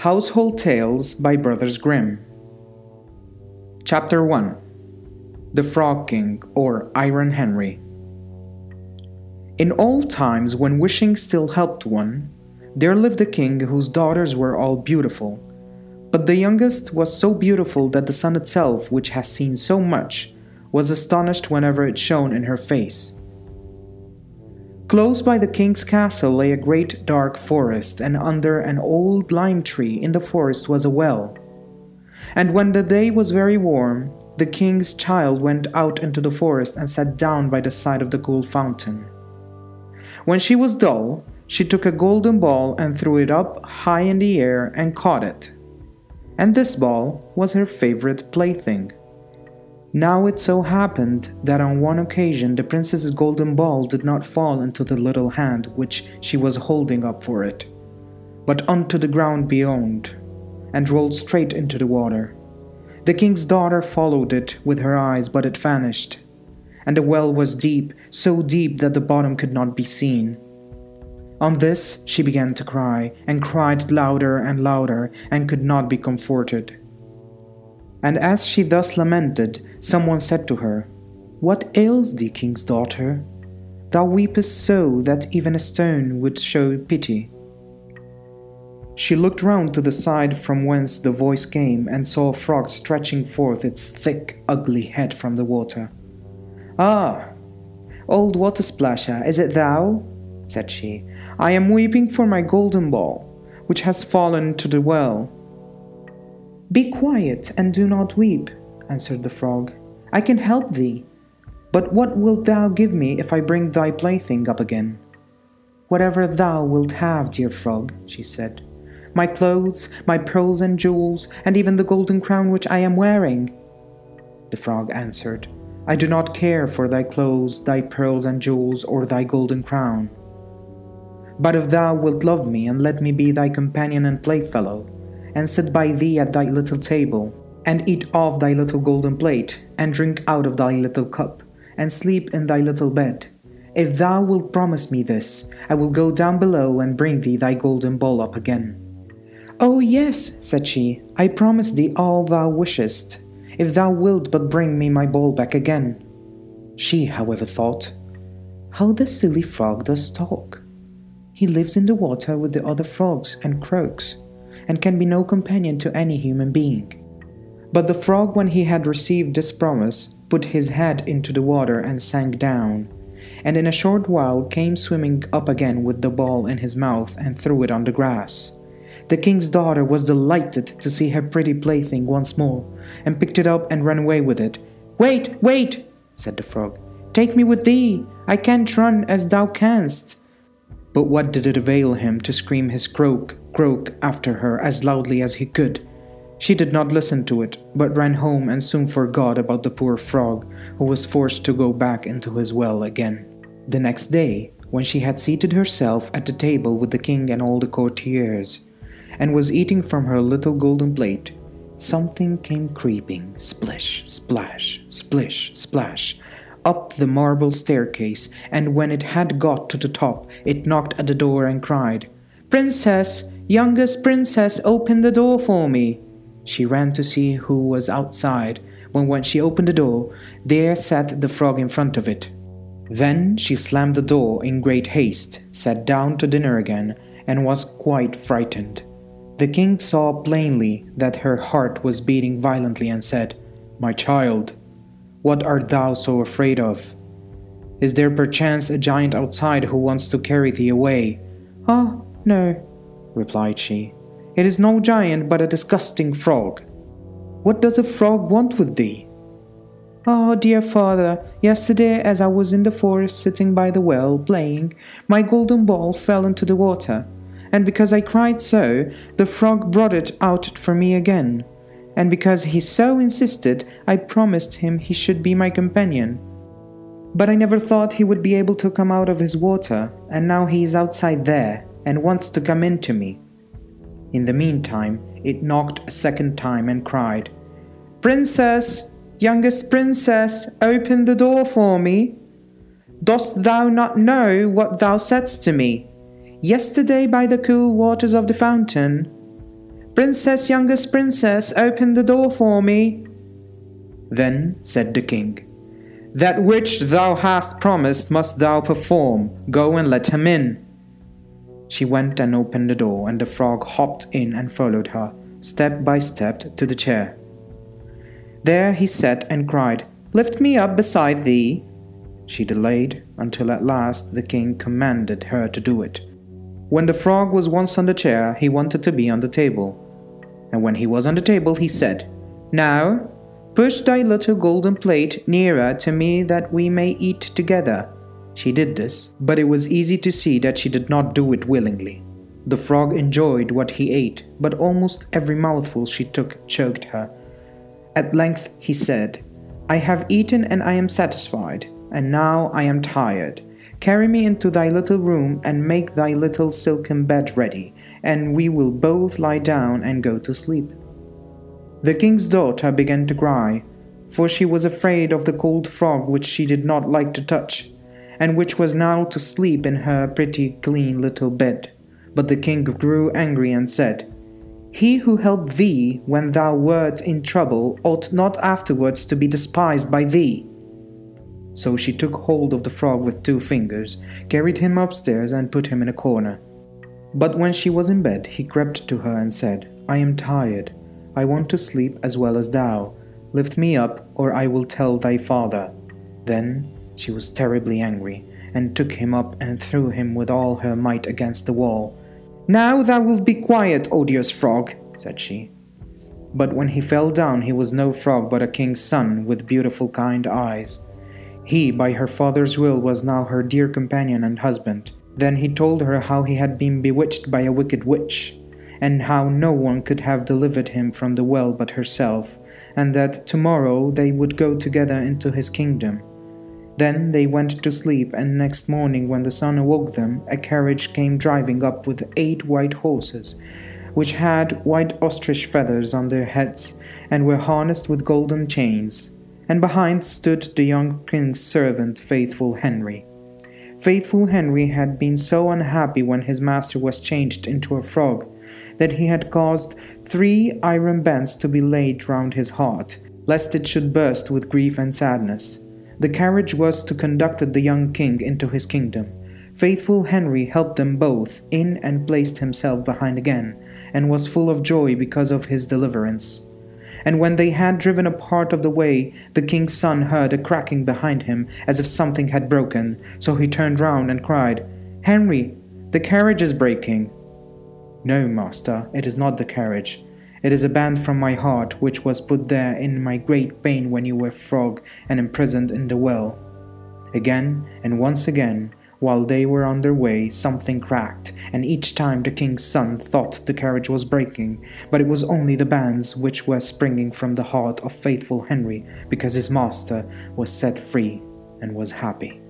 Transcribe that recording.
Household Tales by Brothers Grimm. Chapter 1 The Frog King or Iron Henry. In old times, when wishing still helped one, there lived a king whose daughters were all beautiful. But the youngest was so beautiful that the sun itself, which has seen so much, was astonished whenever it shone in her face. Close by the king's castle lay a great dark forest, and under an old lime tree in the forest was a well. And when the day was very warm, the king's child went out into the forest and sat down by the side of the cool fountain. When she was dull, she took a golden ball and threw it up high in the air and caught it. And this ball was her favorite plaything. Now it so happened that on one occasion the princess's golden ball did not fall into the little hand which she was holding up for it, but onto the ground beyond, and rolled straight into the water. The king's daughter followed it with her eyes, but it vanished, and the well was deep, so deep that the bottom could not be seen. On this she began to cry, and cried louder and louder, and could not be comforted. And as she thus lamented, someone said to her, What ails thee, king's daughter? Thou weepest so that even a stone would show pity. She looked round to the side from whence the voice came and saw a frog stretching forth its thick, ugly head from the water. Ah, old water splasher, is it thou? said she. I am weeping for my golden ball, which has fallen to the well. Be quiet and do not weep, answered the frog. I can help thee. But what wilt thou give me if I bring thy plaything up again? Whatever thou wilt have, dear frog, she said. My clothes, my pearls and jewels, and even the golden crown which I am wearing. The frog answered, I do not care for thy clothes, thy pearls and jewels, or thy golden crown. But if thou wilt love me and let me be thy companion and playfellow, and sit by thee at thy little table, and eat off thy little golden plate, and drink out of thy little cup, and sleep in thy little bed. If thou wilt promise me this, I will go down below and bring thee thy golden ball up again. Oh, yes, said she, I promise thee all thou wishest, if thou wilt but bring me my ball back again. She, however, thought, How the silly frog does talk. He lives in the water with the other frogs and croaks and can be no companion to any human being. But the frog, when he had received this promise, put his head into the water and sank down, and in a short while came swimming up again with the ball in his mouth and threw it on the grass. The king's daughter was delighted to see her pretty plaything once more, and picked it up and ran away with it. Wait, wait, said the frog. Take me with thee. I can't run as thou canst. But what did it avail him to scream his croak, croak after her as loudly as he could? She did not listen to it, but ran home and soon forgot about the poor frog, who was forced to go back into his well again. The next day, when she had seated herself at the table with the king and all the courtiers, and was eating from her little golden plate, something came creeping, splish, splash, splish, splash, up the marble staircase, and when it had got to the top, it knocked at the door and cried, Princess, youngest princess, open the door for me. She ran to see who was outside, when when she opened the door, there sat the frog in front of it. Then she slammed the door in great haste, sat down to dinner again, and was quite frightened. The king saw plainly that her heart was beating violently and said, My child, what art thou so afraid of? Is there perchance a giant outside who wants to carry thee away? Ah, oh, no, replied she. It is no giant, but a disgusting frog. What does a frog want with thee? Oh, dear father, yesterday as I was in the forest sitting by the well playing, my golden ball fell into the water and because I cried so, the frog brought it out for me again. And because he so insisted, I promised him he should be my companion. But I never thought he would be able to come out of his water, and now he is outside there and wants to come in to me. In the meantime, it knocked a second time and cried, Princess, youngest princess, open the door for me. Dost thou not know what thou saidst to me? yesterday by the cool waters of the fountain. Princess, youngest princess, open the door for me. Then said the king, That which thou hast promised must thou perform. Go and let him in. She went and opened the door, and the frog hopped in and followed her, step by step, to the chair. There he sat and cried, Lift me up beside thee. She delayed until at last the king commanded her to do it. When the frog was once on the chair, he wanted to be on the table. And when he was on the table, he said, Now, push thy little golden plate nearer to me that we may eat together. She did this, but it was easy to see that she did not do it willingly. The frog enjoyed what he ate, but almost every mouthful she took choked her. At length he said, I have eaten and I am satisfied, and now I am tired. Carry me into thy little room and make thy little silken bed ready, and we will both lie down and go to sleep. The king's daughter began to cry, for she was afraid of the cold frog which she did not like to touch, and which was now to sleep in her pretty clean little bed. But the king grew angry and said, He who helped thee when thou wert in trouble ought not afterwards to be despised by thee. So she took hold of the frog with two fingers, carried him upstairs, and put him in a corner. But when she was in bed, he crept to her and said, I am tired. I want to sleep as well as thou. Lift me up, or I will tell thy father. Then she was terribly angry, and took him up and threw him with all her might against the wall. Now thou wilt be quiet, odious frog, said she. But when he fell down, he was no frog but a king's son with beautiful kind eyes. He, by her father's will, was now her dear companion and husband. Then he told her how he had been bewitched by a wicked witch, and how no one could have delivered him from the well but herself, and that tomorrow they would go together into his kingdom. Then they went to sleep, and next morning, when the sun awoke them, a carriage came driving up with eight white horses, which had white ostrich feathers on their heads, and were harnessed with golden chains and behind stood the young king's servant, Faithful Henry. Faithful Henry had been so unhappy when his master was changed into a frog that he had caused three iron bands to be laid round his heart, lest it should burst with grief and sadness. The carriage was to conduct the young king into his kingdom. Faithful Henry helped them both in and placed himself behind again, and was full of joy because of his deliverance. And when they had driven a part of the way, the king's son heard a cracking behind him, as if something had broken. So he turned round and cried, Henry, the carriage is breaking. No, master, it is not the carriage. It is a band from my heart, which was put there in my great pain when you were frog and imprisoned in the well. Again and once again while they were on their way, something cracked, and each time the king's son thought the carriage was breaking, but it was only the bands which were springing from the heart of faithful Henry because his master was set free and was happy.